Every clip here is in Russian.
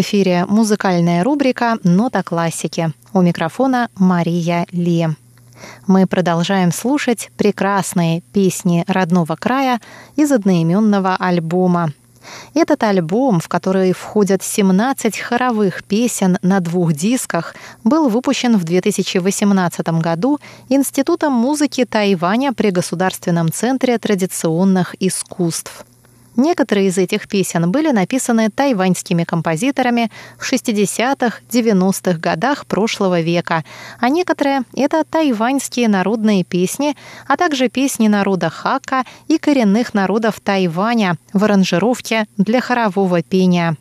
Эфире музыкальная рубрика «Нота классики». У микрофона Мария Ли. Мы продолжаем слушать прекрасные песни родного края из одноименного альбома. Этот альбом, в который входят 17 хоровых песен на двух дисках, был выпущен в 2018 году Институтом музыки Тайваня при Государственном центре традиционных искусств. Некоторые из этих песен были написаны тайваньскими композиторами в 60-х, 90-х годах прошлого века, а некоторые — это тайваньские народные песни, а также песни народа Хака и коренных народов Тайваня в аранжировке для хорового пения.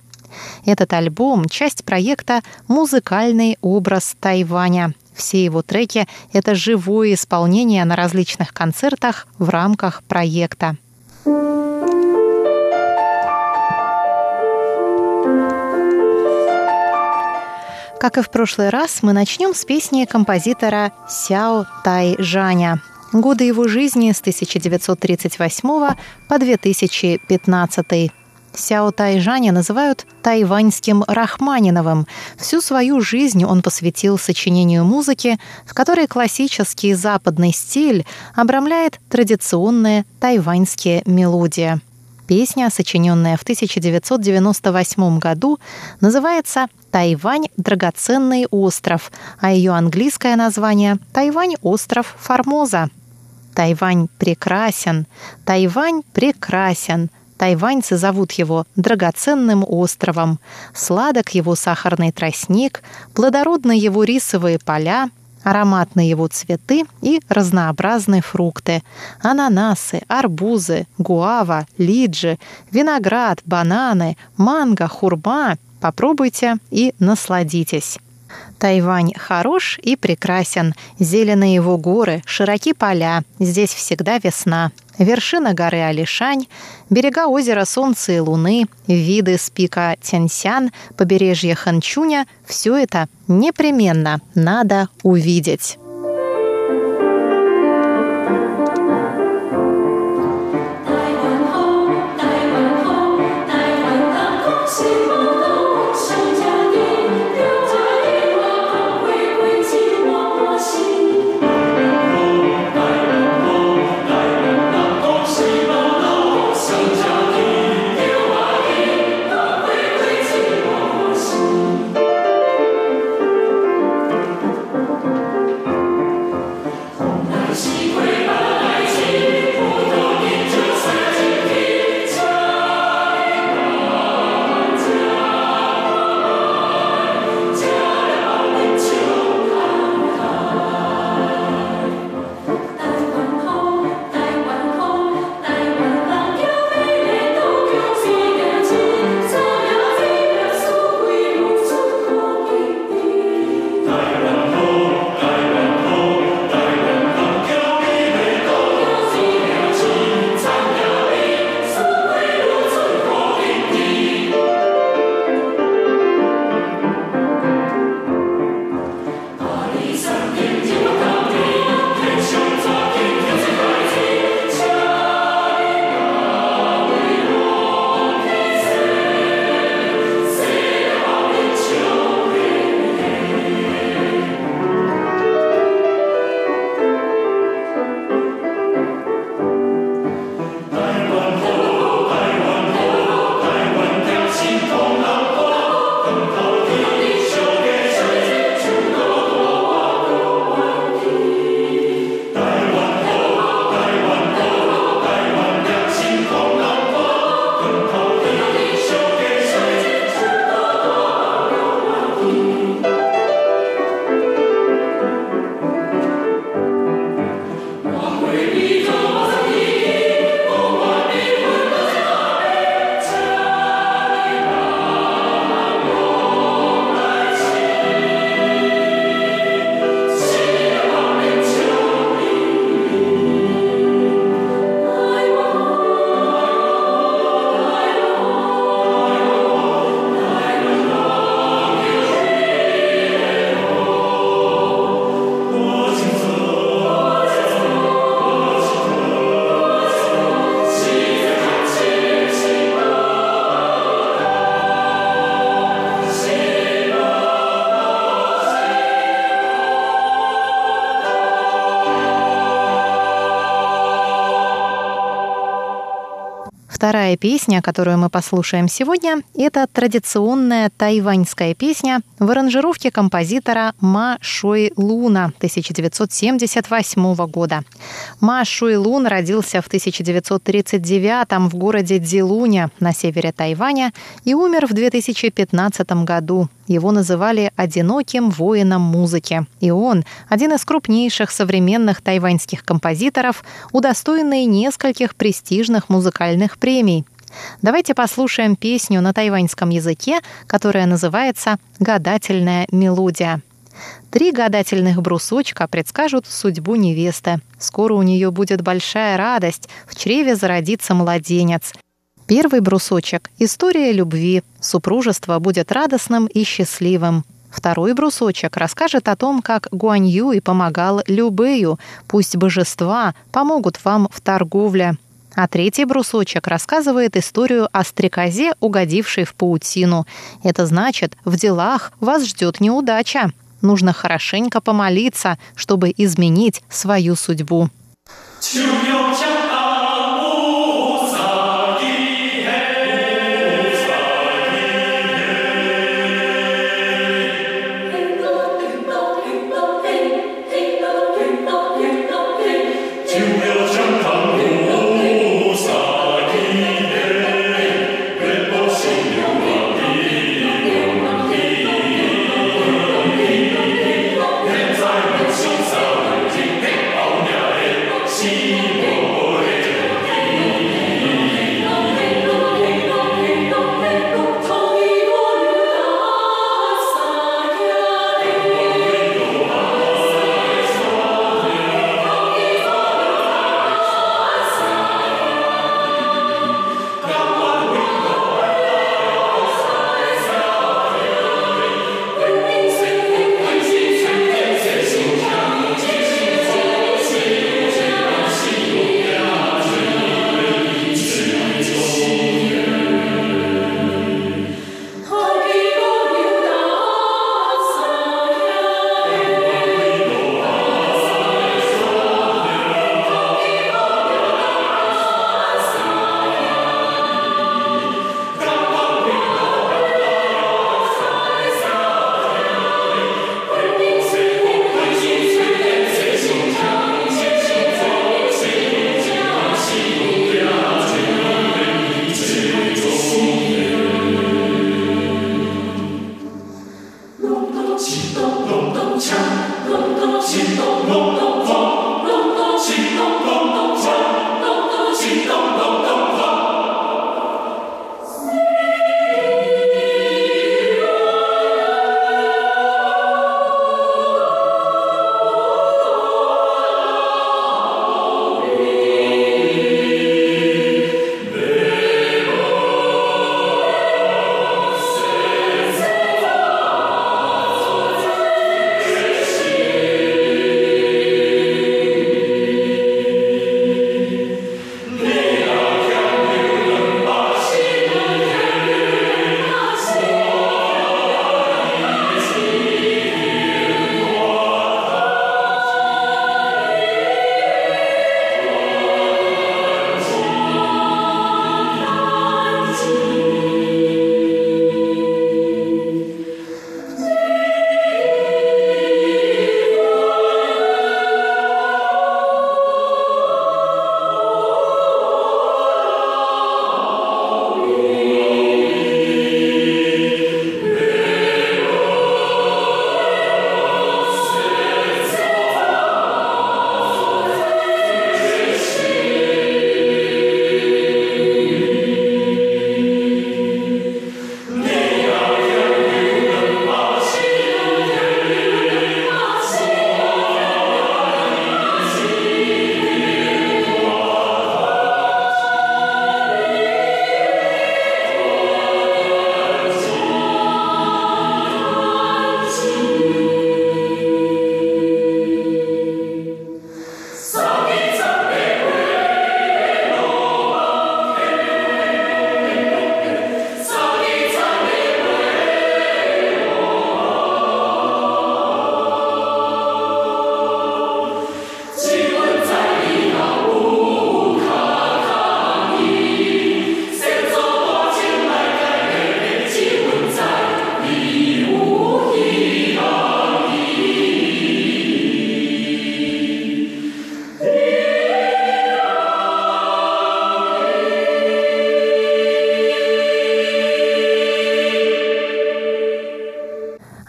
Этот альбом — часть проекта «Музыкальный образ Тайваня». Все его треки — это живое исполнение на различных концертах в рамках проекта. Как и в прошлый раз, мы начнем с песни композитора Сяо Тай Жаня. Годы его жизни с 1938 по 2015. Сяо Тай Жаня называют тайваньским Рахманиновым. Всю свою жизнь он посвятил сочинению музыки, в которой классический западный стиль обрамляет традиционные тайваньские мелодии. Песня, сочиненная в 1998 году, называется «Тайвань – драгоценный остров», а ее английское название – «Тайвань – остров Формоза». Тайвань прекрасен, Тайвань прекрасен. Тайваньцы зовут его драгоценным островом. Сладок его сахарный тростник, плодородны его рисовые поля, ароматные его цветы и разнообразные фрукты. Ананасы, арбузы, гуава, лиджи, виноград, бананы, манго, хурма. Попробуйте и насладитесь. Тайвань хорош и прекрасен. Зеленые его горы, широки поля. Здесь всегда весна. Вершина горы Алишань, берега озера Солнца и Луны, виды с пика Тяньсян, побережье Ханчуня – все это непременно надо увидеть. Вторая песня, которую мы послушаем сегодня, это традиционная тайваньская песня в аранжировке композитора Ма Шуй Луна 1978 года. Ма Шуй Лун родился в 1939 в городе Дзилуня на севере Тайваня и умер в 2015 году. Его называли «одиноким воином музыки». И он – один из крупнейших современных тайваньских композиторов, удостоенный нескольких престижных музыкальных премий. Давайте послушаем песню на тайваньском языке, которая называется «Гадательная мелодия». Три гадательных брусочка предскажут судьбу невесты. Скоро у нее будет большая радость, в чреве зародится младенец. Первый брусочек – история любви. Супружество будет радостным и счастливым. Второй брусочек расскажет о том, как Гуань Юй помогал Любэю. Пусть божества помогут вам в торговле. А третий брусочек рассказывает историю о стрекозе, угодившей в паутину. Это значит, в делах вас ждет неудача. Нужно хорошенько помолиться, чтобы изменить свою судьбу. 希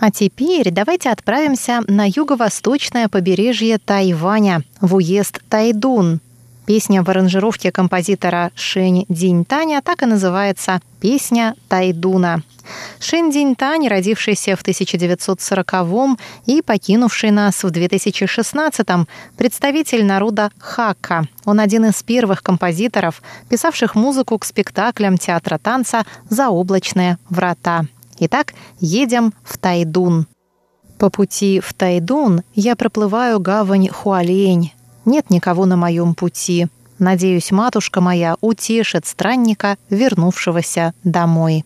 А теперь давайте отправимся на юго-восточное побережье Тайваня, в уезд Тайдун. Песня в аранжировке композитора Шэнь Диньтаня так и называется «Песня Тайдуна». Шэнь Диньтань, родившийся в 1940-м и покинувший нас в 2016-м, представитель народа Хакка. Он один из первых композиторов, писавших музыку к спектаклям театра танца «Заоблачные врата». Итак, едем в Тайдун. По пути в Тайдун я проплываю гавань Хуалень. Нет никого на моем пути. Надеюсь, матушка моя утешит странника, вернувшегося домой.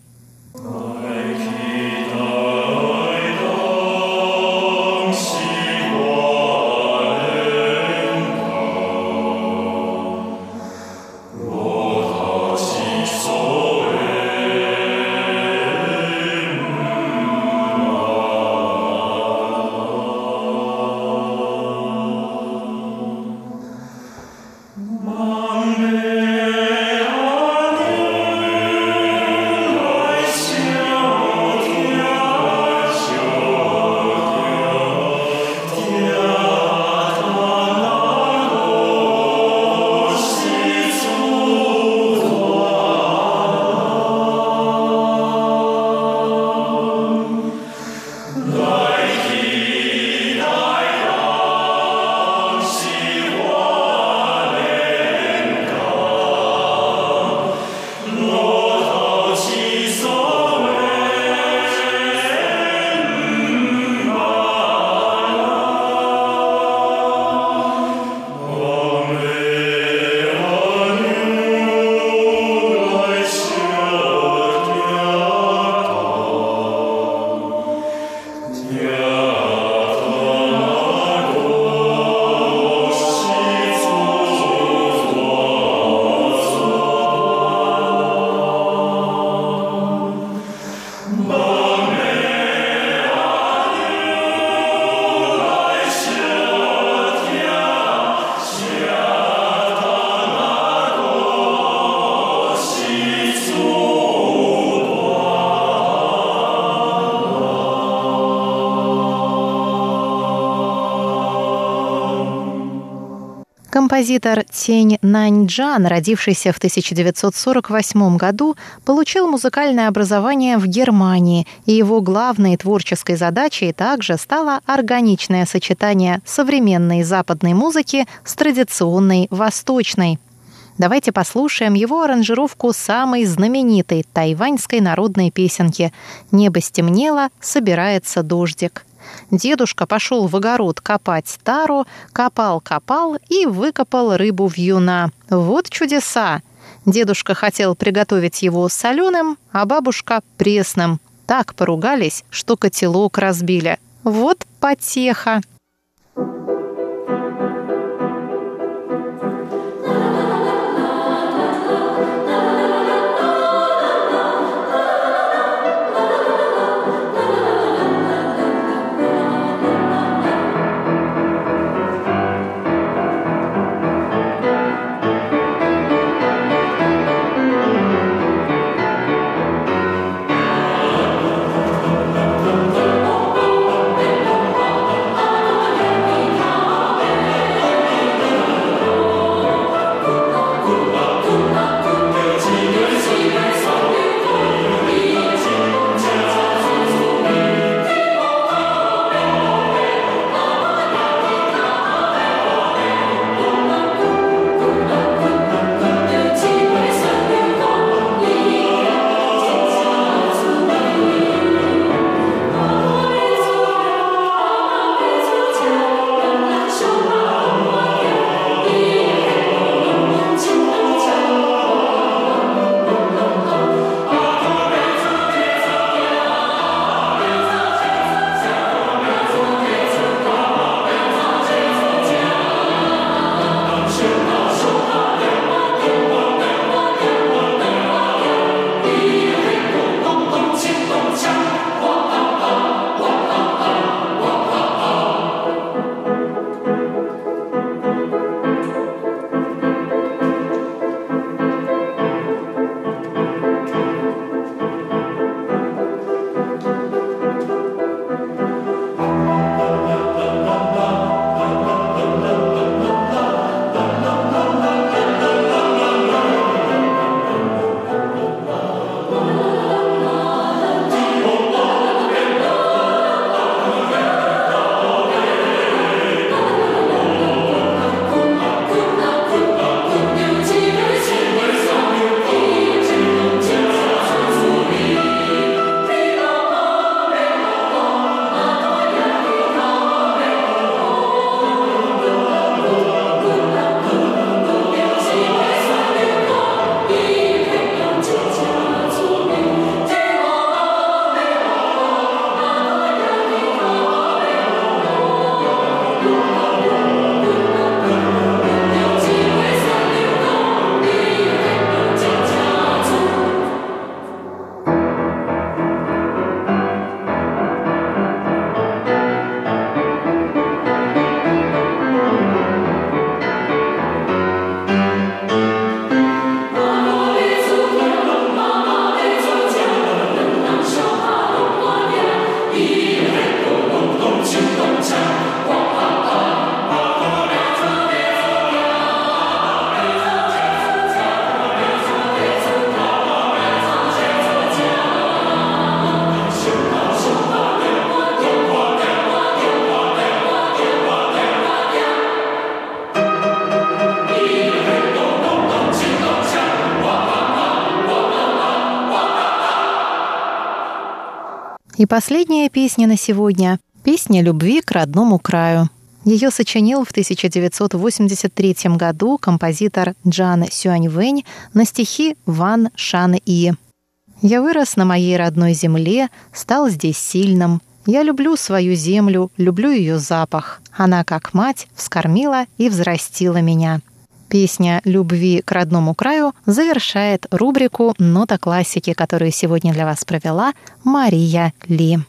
Композитор Тень Наньджан, родившийся в 1948 году, получил музыкальное образование в Германии, и его главной творческой задачей также стало органичное сочетание современной западной музыки с традиционной восточной. Давайте послушаем его аранжировку самой знаменитой тайваньской народной песенки «Небо стемнело, собирается дождик». Дедушка пошел в огород копать тару, копал-копал и выкопал рыбу в юна. Вот чудеса! Дедушка хотел приготовить его соленым, а бабушка — пресным. Так поругались, что котелок разбили. Вот потеха! И последняя песня на сегодня – песня любви к родному краю. Ее сочинил в 1983 году композитор Джан Сюаньвэнь на стихи Ван Шан И. «Я вырос на моей родной земле, стал здесь сильным. Я люблю свою землю, люблю ее запах. Она, как мать, вскормила и взрастила меня». Песня «Любви к родному краю» завершает рубрику «Нота классики», которую сегодня для вас провела Мария Ли.